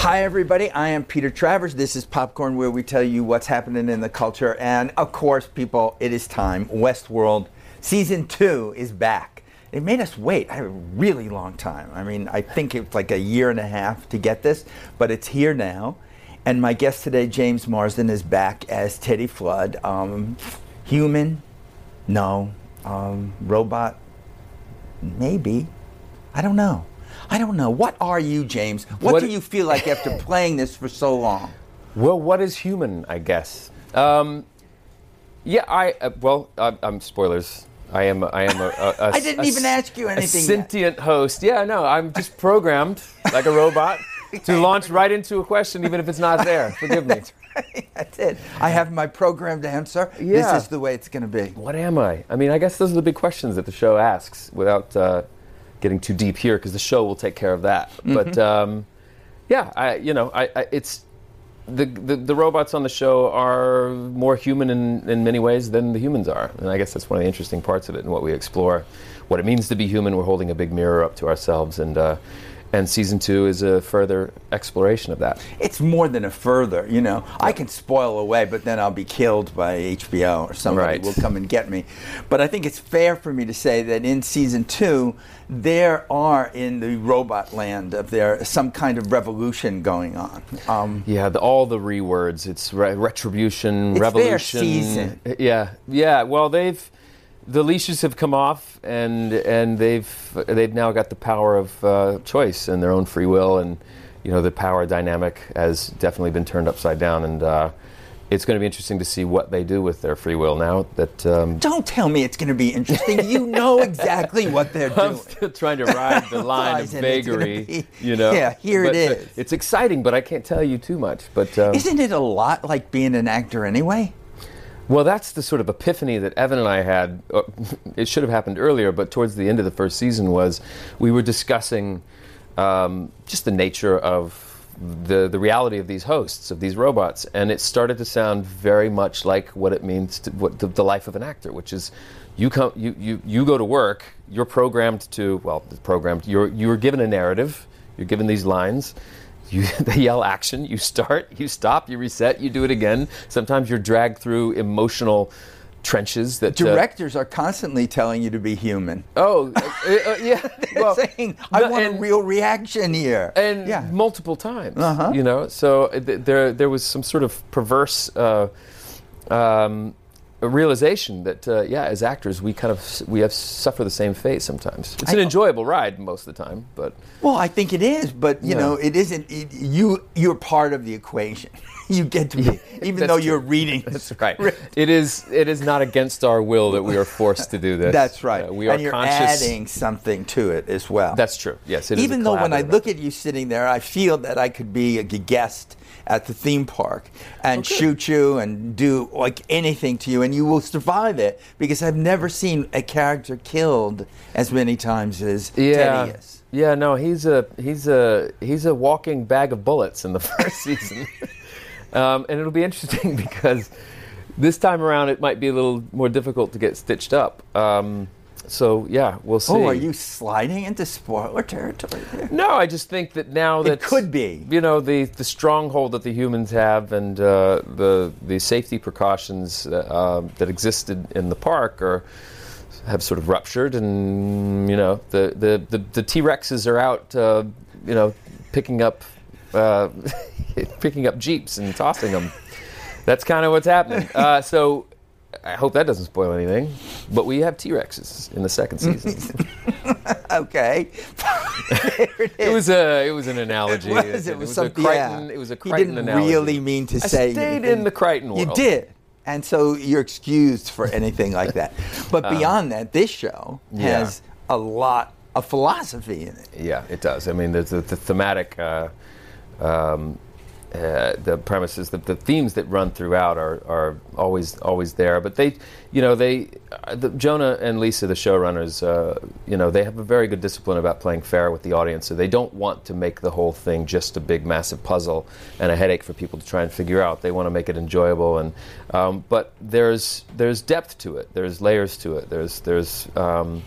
Hi, everybody. I am Peter Travers. This is Popcorn, where we tell you what's happening in the culture. And of course, people, it is time. Westworld season two is back. It made us wait a really long time. I mean, I think it's like a year and a half to get this, but it's here now. And my guest today, James Marsden, is back as Teddy Flood. Um, human? No. Um, robot? Maybe. I don't know. I don't know. What are you, James? What, What- do you feel like after playing this for so long? Well, what is human? I guess. Um, yeah, I uh, well, I, I'm spoilers. I am. I am a. a, a I didn't a even ask you A anything yet. sentient host. Yeah, no, I'm just programmed like a robot to launch right into a question, even if it's not there. Forgive me. That's it. I have my programmed answer. Yeah. This is the way it's going to be. What am I? I mean, I guess those are the big questions that the show asks, without uh, getting too deep here, because the show will take care of that. Mm-hmm. But um, yeah, I, you know, I, I, it's the, the the robots on the show are more human in, in many ways than the humans are, and I guess that's one of the interesting parts of it and what we explore, what it means to be human. We're holding a big mirror up to ourselves, and uh, and season two is a further exploration of that. It's more than a further, you know. I can spoil away, but then I'll be killed by HBO or somebody Right. will come and get me. But I think it's fair for me to say that in season two, there are in the robot land of there some kind of revolution going on. Um, Yeah, the, all the rewords. It's re- retribution, It's their revolution. season. Yeah, yeah. Well, they've the leashes have come off, and and they've they've now got the power of uh, choice and their own free will, and you know the power dynamic has definitely been turned upside down, and uh, it's going to be interesting to see what they do with their free will now that. Um, don't tell me it's going to be interesting. You know exactly what they're doing. I'm still trying to ride the line of Realizing it's gonna vagary, be- you know. Yeah, here it But, uh, is. It's exciting, but I can't tell you too much. But um, Isn't it a lot like being an actor anyway? Well, that's the sort of epiphany that Evan and I had. uh, It should have happened earlier, but towards the end of the first season was we were discussing um, just the nature of the the reality of these hosts of these robots, and it started to sound very much like what it means to what the, the life of an actor, which is you come you, you you go to work, you're programmed to well, programmed. You're you're given a narrative, you're given these lines. You, they yell action. You start, you stop, you reset, you do it again. Sometimes you're dragged through emotional trenches that. uh, Directors are constantly telling you to be human. oh, uh, uh, yeah. They're well, saying, I no, want a real reaction here. and yeah. multiple times. Uh-huh. You know, so uh, th- there there was some sort of perverse uh, um, realization that uh, yeah, as actors, we kind of we have suffer the same fate sometimes. It's an I- enjoyable ride most of the time, but Well, I think it is, but you Yeah. know, it isn't. It, you you're part of the equation. you get to be, even though true. you're reading. That's right. It is. It is not against our will that we are forced to do this. That's right. Uh, we are and you're conscious. adding something to it as well. That's true. Yes. It is a even though when I look at you sitting there, I feel that I could be a guest at the theme park and shoot you and do like anything to you, and you will survive it because I've never seen a character killed as many times as yeah. Teddy is. Yeah, no, he's a he's a he's a walking bag of bullets in the first season, um, and it'll be interesting because this time around it might be a little more difficult to get stitched up. Um, so yeah, we'll see. Oh, are you sliding into spoiler territory there? No, I just think that now that it could be. you know, the the stronghold that the humans have and uh, the the safety precautions uh, um, that existed in the park are have sort of ruptured, and you know, the the the, the T Rexes are out, uh, you know, picking up uh, picking up jeeps and tossing them. That's kind of what's happening. Uh, so. I hope that doesn't spoil anything, but we have T Rexes in the second season. Okay. there it It was a it was an analogy. It was, it was, a something. Crichton. yeah. It was a Crichton You didn't analogy. really mean to I say. stayed anything. in the Crichton world. You did, and so you're excused for anything like that. But beyond that, this show Um, yeah. has a lot of philosophy in it. Yeah, it does. I mean, the, the, the thematic, uh, um, uh, the premises, the, the themes that run throughout are, are always always there. But they, you know, they, uh, the, Jonah and Lisa, the showrunners, uh, you know, they have a very good discipline about playing fair with the audience. So they don't want to make the whole thing just a big, massive puzzle and a headache for people to try and figure out. They want to make it enjoyable, and um, but there's there's depth to it. There's layers to it. There's there's um,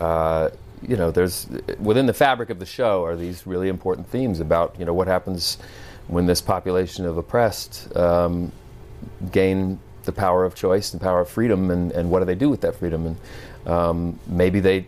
uh, you know, there's within the fabric of the show are these really important themes about you know what happens when this population of oppressed um, gain the power of choice and power of freedom, and, and what do they do with that freedom? And um, maybe they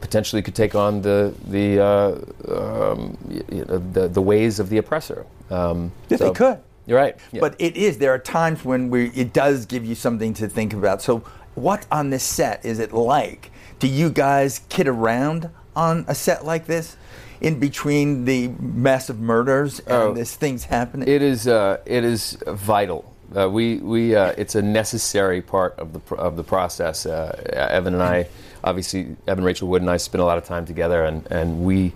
potentially could take on the the uh, um, you know, the, the ways of the oppressor. Um, Yeah, they could. You're right. Yeah. But it is. There are times when we it does give you something to think about. So, what on this set is it like? Do you guys kid around on a set like this, in between the massive murders and Oh. this things happening? It is. Uh, it is vital. Uh, we we. Uh, it's a necessary part of the pr- of the process. Uh, Evan and I, obviously, Evan Rachel Wood and I spend a lot of time together, and and we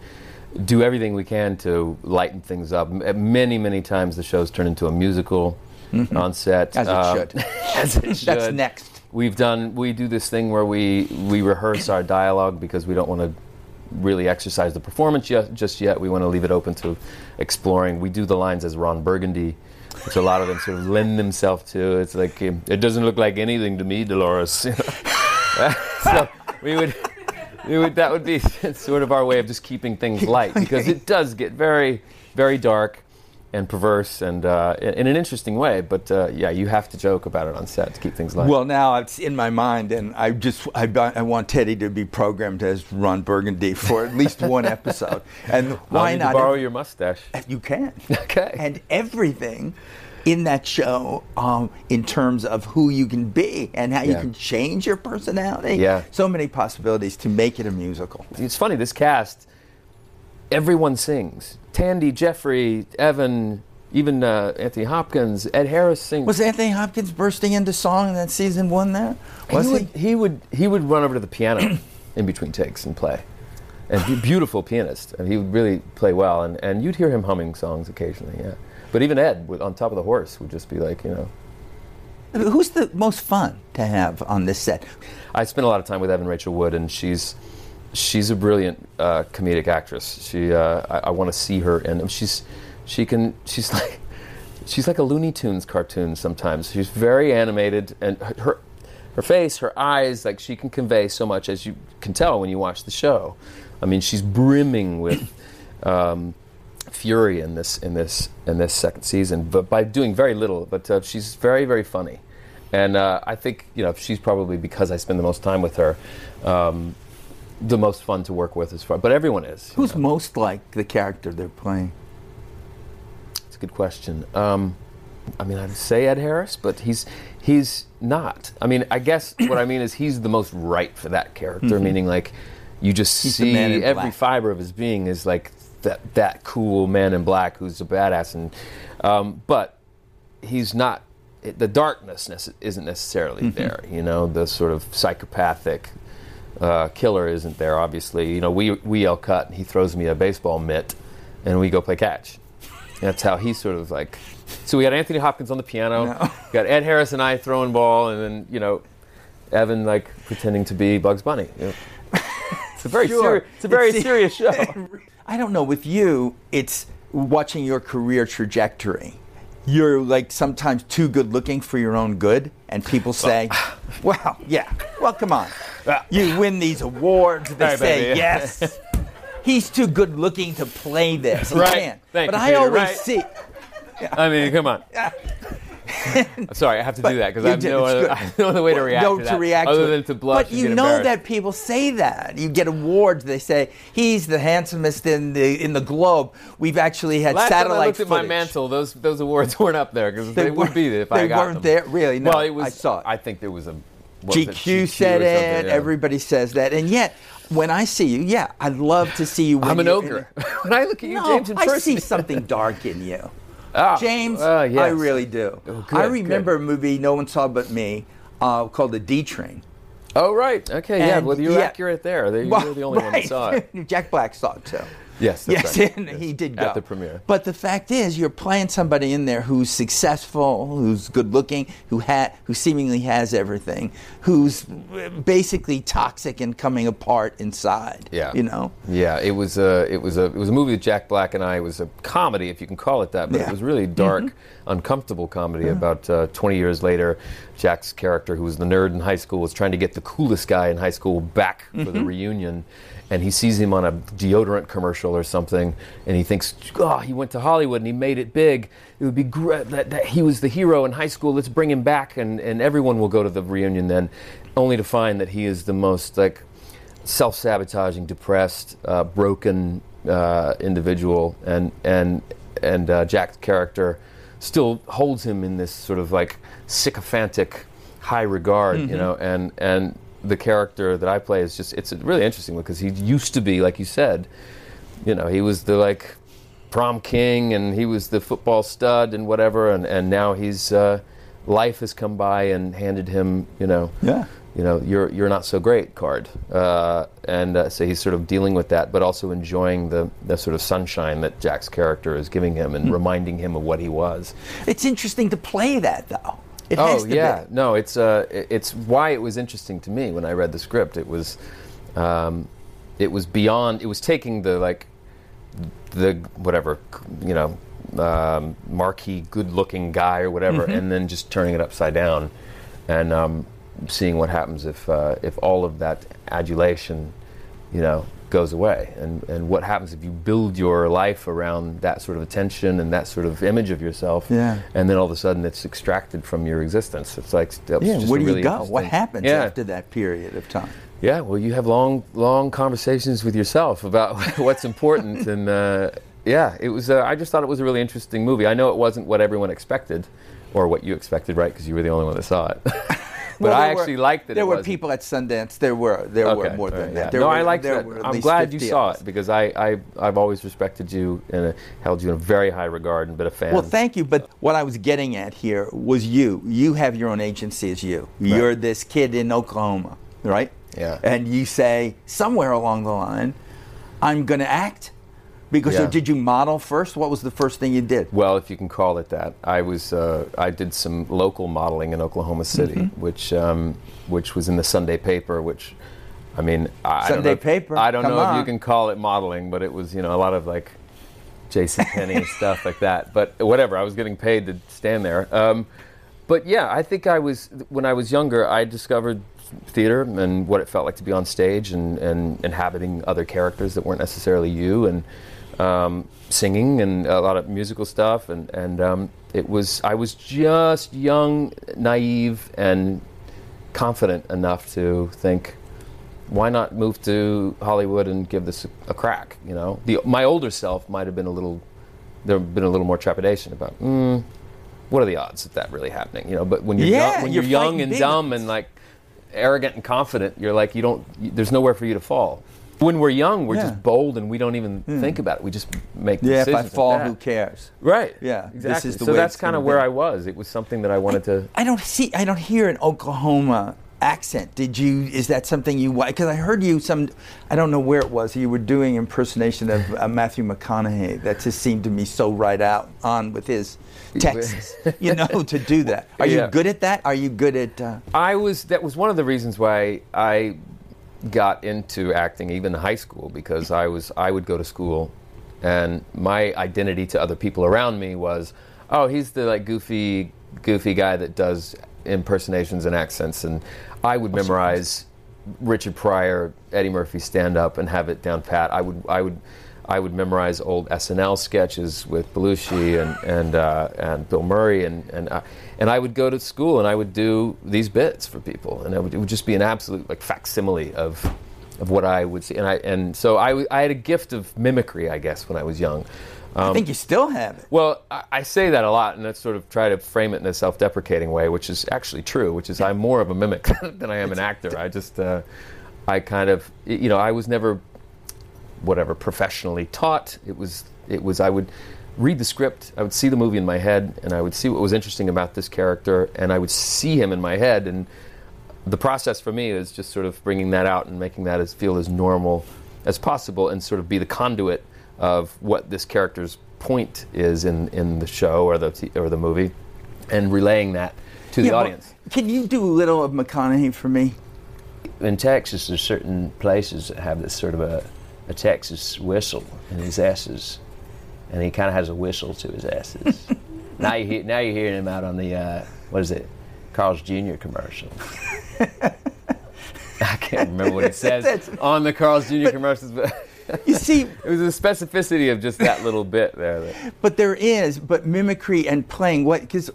do everything we can to lighten things up. Many many times the shows turn into a musical on set. Mm-hmm. As it Um, should. as it should. That's next. We've done. We do this thing where we we rehearse our dialogue because we don't want to really exercise the performance yet, just yet. We want to leave it open to exploring. We do the lines as Ron Burgundy, which a lot of them sort of lend themselves to. It's like um, it doesn't look like anything to me, Dolores. you know? so we would. We would, that would be sort of our way of just keeping things light because it does get very, very dark and perverse and uh, in in an interesting way. But uh, yeah, you have to joke about it on set to keep things light. Well, now it's in my mind, and I just I, I want Teddy to be programmed as Ron Burgundy for at least one episode. And why not? borrow your mustache? You can. Okay. And everything in that show, um, in terms of who you can be and how you can change your personality. Yeah. So many possibilities to make it a musical. It's funny, this cast, everyone sings. Thandie, Jeffrey, Evan, even uh, Anthony Hopkins, Ed Harris sings. Was Anthony Hopkins bursting into song in that season one there? Was he, he? would, he would he would run over to the piano in between takes and play. And be beautiful pianist, and he would really play well. And, and you'd hear him humming songs occasionally, yeah. But even Ed, would, on top of the horse, would just be like, you know. Who's the most fun to have on this set? I spent a lot of time with Evan Rachel Wood, and she's she's a brilliant uh, comedic actress. She uh, I, I want to see her, and she's she can she's like she's like a Looney Tunes cartoon sometimes. She's very animated, and her her, face, her eyes, like she can convey so much as you can tell when you watch the show. I mean, she's brimming with. Um, fury in this in this in this second season, but by doing very little. But uh, she's very very funny, and uh, I think you know she's probably because I spend the most time with her, um, the most fun to work with as far. But everyone is. you Who's know. most like the character they're playing? It's a good question. Um, I mean, I'd say Ed Harris, but he's he's not. I mean, I guess what I mean is he's the most right for that character. Meaning, like, you just Mm-hmm. He's see every black. fiber of his being is like that that cool man in black who's a badass, and um, but he's not. The darkness isn't necessarily Mm-hmm. there. You know, the sort of psychopathic uh, killer isn't there. Obviously, you know, we we yell cut, and he throws me a baseball mitt, and we go play catch. That's how he's sort of like. So we got Anthony Hopkins on the piano, No. got Ed Harris and I throwing ball, and then you know, Evan like pretending to be Bugs Bunny. you know. It's a very Sure. serious. It's a very It's- serious show. I don't know. With you, it's watching your career trajectory. You're like sometimes too good looking for your own good, and people say, "Well, yeah, well, come on, you win these awards." They Hey, say, baby. "Yes, he's too good looking to play this." He Right. can't. Thank but you, I Peter, always right. see. I mean, come on. I'm sorry, I have to do that because I no other. I have no other way to react no, to that react other to than to blush But you know that people say that. You get awards. They say he's the handsomest in the in the globe. We've actually had Last time satellite I looked at my mantle, those those awards weren't up there because they, would weren't- be if they I got them. They weren't there? Really? No, well, it was. I saw it. I think there was a it, GQ said it. yeah. Everybody says that, and yet when I see you, yeah, I'd love to see you. I'm an ogre. when I look at you, no, James, in person, I see something dark in you. Ah, James, uh, yes. I really do. Oh, good, I remember good. a movie no one saw but me uh, called The D Train. Oh right, okay, yeah. And- Well, you're yeah. accurate there. You're the only one that saw it. Jack Black saw it too. Yes, that's yes, right. and Yes. he did go At the premiere. But the fact is, you're playing somebody in there who's successful, who's good looking, who ha- who seemingly has everything, who's uh, basically toxic and coming apart inside. Yeah. you know. Yeah, it was a it was a it was a movie with Jack Black and I. It was a comedy, if you can call it that, but Yeah. it was really dark, mm-hmm. uncomfortable comedy. Uh-huh. About uh, 20 years later, Jack's character, who was the nerd in high school, was trying to get the coolest guy in high school back for the reunion, and he sees him on a deodorant commercial or something, and he thinks, "Oh, he went to Hollywood and he made it big. It would be great that, that he was the hero in high school. Let's bring him back, and and everyone will go to the reunion then." Only to find that he is the most like self-sabotaging, depressed, uh, broken uh, individual, and and and uh, Jack's character still holds him in this sort of like sycophantic high regard, you know, and and the character that I play is just it's really interesting because he used to be like you said, you know, he was the like prom king and he was the football stud and whatever, and and now he's uh, life has come by and handed him, you know, Yeah. You know, you're you're not so great card, uh, and uh, so he's sort of dealing with that, but also enjoying the the sort of sunshine that Jack's character is giving him and reminding him of what he was. It's interesting to play that though. It Oh yeah, be. no, it's uh, it's why it was interesting to me when I read the script. It was, um, it was beyond. It was taking the like, the whatever, you know, um, marquee, good-looking guy or whatever, Mm-hmm. and then just turning it upside down, and um, seeing what happens if uh, if all of that adulation, you know, goes away, and and what happens if you build your life around that sort of attention and that sort of image of yourself, Yeah. and then all of a sudden it's extracted from your existence. It's like Yeah, where do you go? What happens Yeah. after that period of time? Yeah, well, you have long, long conversations with yourself about what's important, and uh, yeah, it was. Uh, I just thought it was a really interesting movie. I know it wasn't what everyone expected, or what you expected, right? Because you were the only one that saw it. but Well, I there were- actually liked that. There were wasn't. people at Sundance. There were there were more all than right, that. yeah. There no, were, I liked that. I'm glad you saw it because I, I I've always respected you and uh, held you in a very high regard and been a fan. Well, thank you. But what I was getting at here was you. You have your own agency as you. You're this kid in Oklahoma, right? Yeah. And you say somewhere along the line, I'm going to act. Because Yeah. did you model first? What was the first thing you did? Well, if you can call it that, I was uh, I did some local modeling in Oklahoma City, Mm-hmm. which um, which was in the Sunday paper. Which, I mean, I I don't Sunday know if- paper? I don't Come know if you can call it modeling, but it was you know a lot of like J.C. Penney and stuff like that. But whatever, I was getting paid to stand there. Um, but yeah, I think I was when I was younger. I discovered theater and what it felt like to be on stage and, and inhabiting other characters that weren't necessarily you and um, singing and a lot of musical stuff and and um, it was I was just young, naive, and confident enough to think. Why not move to Hollywood and give this a, a crack? You know, the, my older self might have been a little, there have been a little more trepidation about, mm, what are the odds of that really happening? You know, but when you're Yeah, young, when you're you're, young and dumb and like arrogant and confident, you're like you don't. There's nowhere for you to fall. When we're young, we're Yeah. Just bold and we don't even think about it. We just make Yeah, if. I fall, who cares? Right. Yeah, this Exactly. is the so that's kind of where be. I was. It was something that I wanted to. I don't see. I don't hear an Oklahoma accent. Did you? Is that something you? Because I heard you some. I don't know where it was. You were doing impersonation of uh, Matthew McConaughey. That just seemed to me so right out on with his Texas. you know, to do that. Are you good at that? Are you good at? Uh, I was. That was one of the reasons why I got into acting even in high school because I was. I would go to school, and my identity to other people around me was, oh, he's the like goofy, goofy guy that does impersonations and accents, and I would memorize Richard Pryor, Eddie Murphy stand up and have it down pat. I would. I would. I would memorize old SNL sketches with Belushi and and uh, and Bill Murray and and uh, and I would go to school and I would do these bits for people and it would, it would just be an absolute like facsimile of of what I would see and I and so I I had a gift of mimicry I guess when I was young. I think you still have it. Well, I, I say that a lot, and I sort of try to frame it in a self-deprecating way, which is actually true. Which is I'm more of a mimic than I am an actor. I just, uh, I kind of, you know, I was never, whatever, professionally taught. It was, it was. I would read the script, I would see the movie in my head, and I would see what was interesting about this character, and I would see him in my head, and the process for me is just sort of bringing that out and making that as feel as normal as possible, and sort of be the conduit of what this character's point is in, in the show or the t- or the movie, and relaying that to the Yeah, well, audience. Can you do a little of McConaughey for me? in Texas, there's certain places that have this sort of a, a Texas whistle in his S's, and he kind of has a whistle to his S's. now you hear, now you're hearing him out on the uh, what is it, Carl's Jr. commercial. I can't remember what it says on the Carl's Jr. commercials, but You see, it was the specificity of just that little bit there. That, but there is, but mimicry and playing what, because,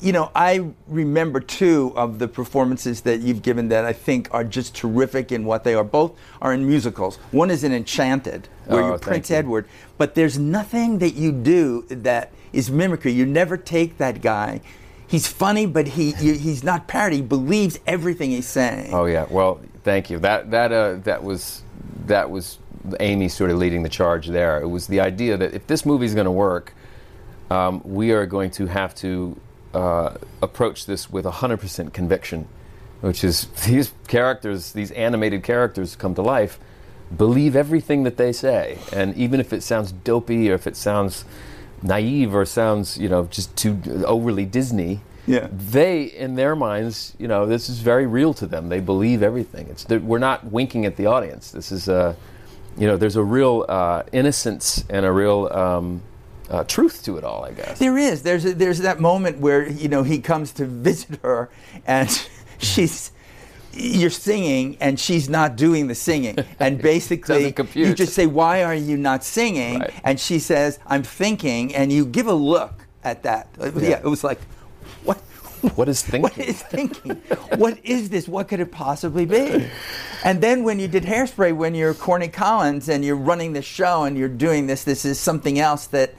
you know, I remember two of the performances that you've given that I think are just terrific in what they are. Both are in musicals. One is in Enchanted, where Oh, you're Prince you. Edward, but there's nothing that you do that is mimicry. You never take that guy. He's funny, but he he's not parody. He believes everything he's saying. oh yeah, well, thank you. That that uh, that was that was Amy sort of leading the charge there. It was the idea that if this movie is going to work, um, we are going to have to uh, approach this with 100% conviction, which is these characters, these animated characters come to life, believe everything that they say. And even if it sounds dopey or if it sounds naive or sounds, you know, just too overly Disney, Yeah. they, in their minds, you know, this is very real to them. They believe everything. It's we're not winking at the audience. This is a, you know, there's a real uh, innocence and a real um, uh, truth to it all. I guess. There is. There's a, there's that moment where you know he comes to visit her, and she's you're singing and she's not doing the singing, and basically you just say, "Why are you not singing?" Right. And she says, "I'm thinking," and you give a look at that. Yeah, Yeah. it was like, what? What is thinking? What is thinking? what is this? What could it possibly be? And then when you did Hairspray, when you're Corny Collins and you're running the show and you're doing this, this is something else that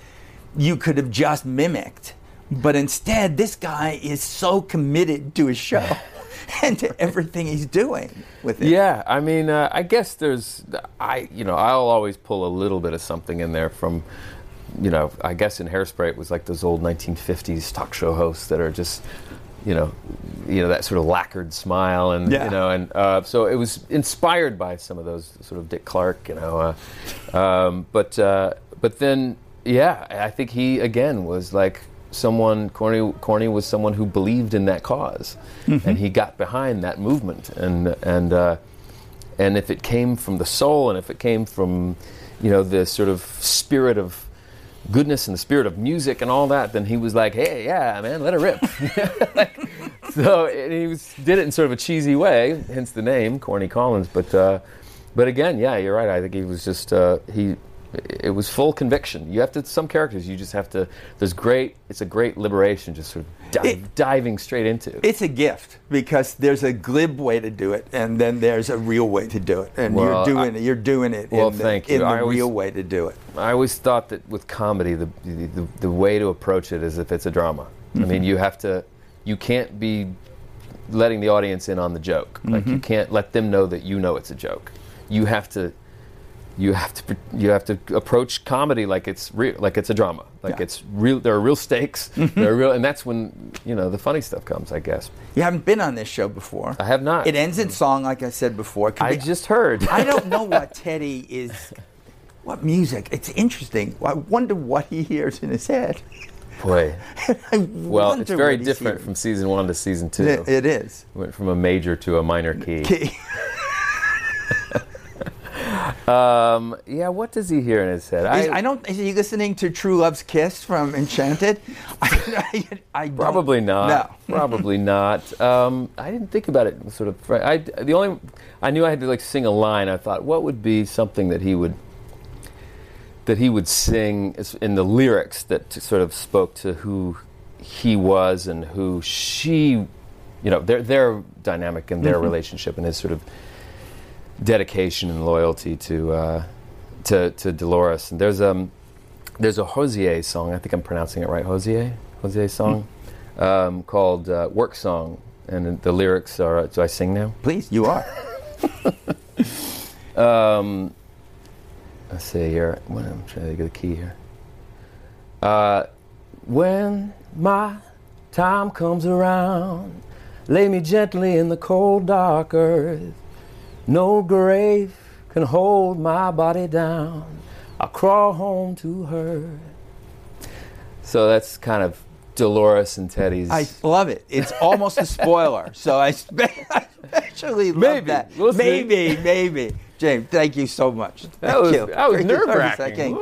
you could have just mimicked. But instead, this guy is so committed to his show and to everything he's doing with it. Yeah, I mean, uh, I guess there's, I, you know, I'll always pull a little bit of something in there from, you know, I guess in Hairspray it was like those old 1950s talk show hosts that are just, you know, you know that sort of lacquered smile and Yeah. you know, and uh, so it was inspired by some of those sort of Dick Clark, you know, uh, um, but uh, but then yeah, I think he again was like someone Corny Corny was someone who believed in that because and he got behind that movement. And and uh, and if it came from the soul and if it came from you know the sort of spirit of goodness and the spirit of music and all that then he was like hey yeah man let it rip. Like, so he was, did it in sort of a cheesy way hence the name corny collins but uh, but again yeah you're right i think he was just uh, he it was full conviction you have to some characters you just have to there's great it's a great liberation just sort of dive, It- diving straight into It's a gift because there's a glib way to do it, and then there's a real way to do it, and Well, you're doing I- it. You're doing it Well, in the, thank you. in the always- real way to do it. I always thought that with comedy, the, the, the way to approach it is if it's a drama. I mean, mm-hmm. you have to, you can't be letting the audience in on the joke. Like you mm-hmm. can't let them know that you know it's a joke. You have to, you have to, you have to approach comedy like it's real, like it's a drama. Like Yeah. it's real. There are real stakes. Mm-hmm. There are real, and that's when you know the funny stuff comes. I guess You haven't been on this show before. I have not. It ends in song, like I said before. I be- just heard. I don't know what Teddy is. What music? It's interesting. I wonder what he hears in his head. Boy. Well, it's very different hearing. from season one to season two. It, it is. Went from a major to a minor key. Okay. Um, yeah, what does he hear in his head? I, I don't. Is he listening to True Love's Kiss from Enchanted? I, I, I Probably not. No. Probably not. Um, I didn't think about it. Sort of. I the only I knew I had to like sing a line. I thought, what would be something that he would that he would sing in the lyrics that t- sort of spoke to who he was and who she, you know, their their dynamic and their relationship and his sort of dedication and loyalty to uh, to to Dolores. And there's um there's a Hozier song. I think I'm pronouncing it right. Hozier, Hozier song um, called uh, "Work Song," and the lyrics are. Do I sing now? Please, you are. Um, let's see here. When I'm trying to get the key here. Uh, when my time comes around, lay me gently in the cold dark earth. No grave can hold my body down. I'll crawl home to her. So that's kind of Dolores and Teddy's. I love it. It's almost a spoiler, so I, spe- I especially love Maybe. that. We'll maybe, maybe. James, thank you so much. that Thank was you. that was nerve wracking.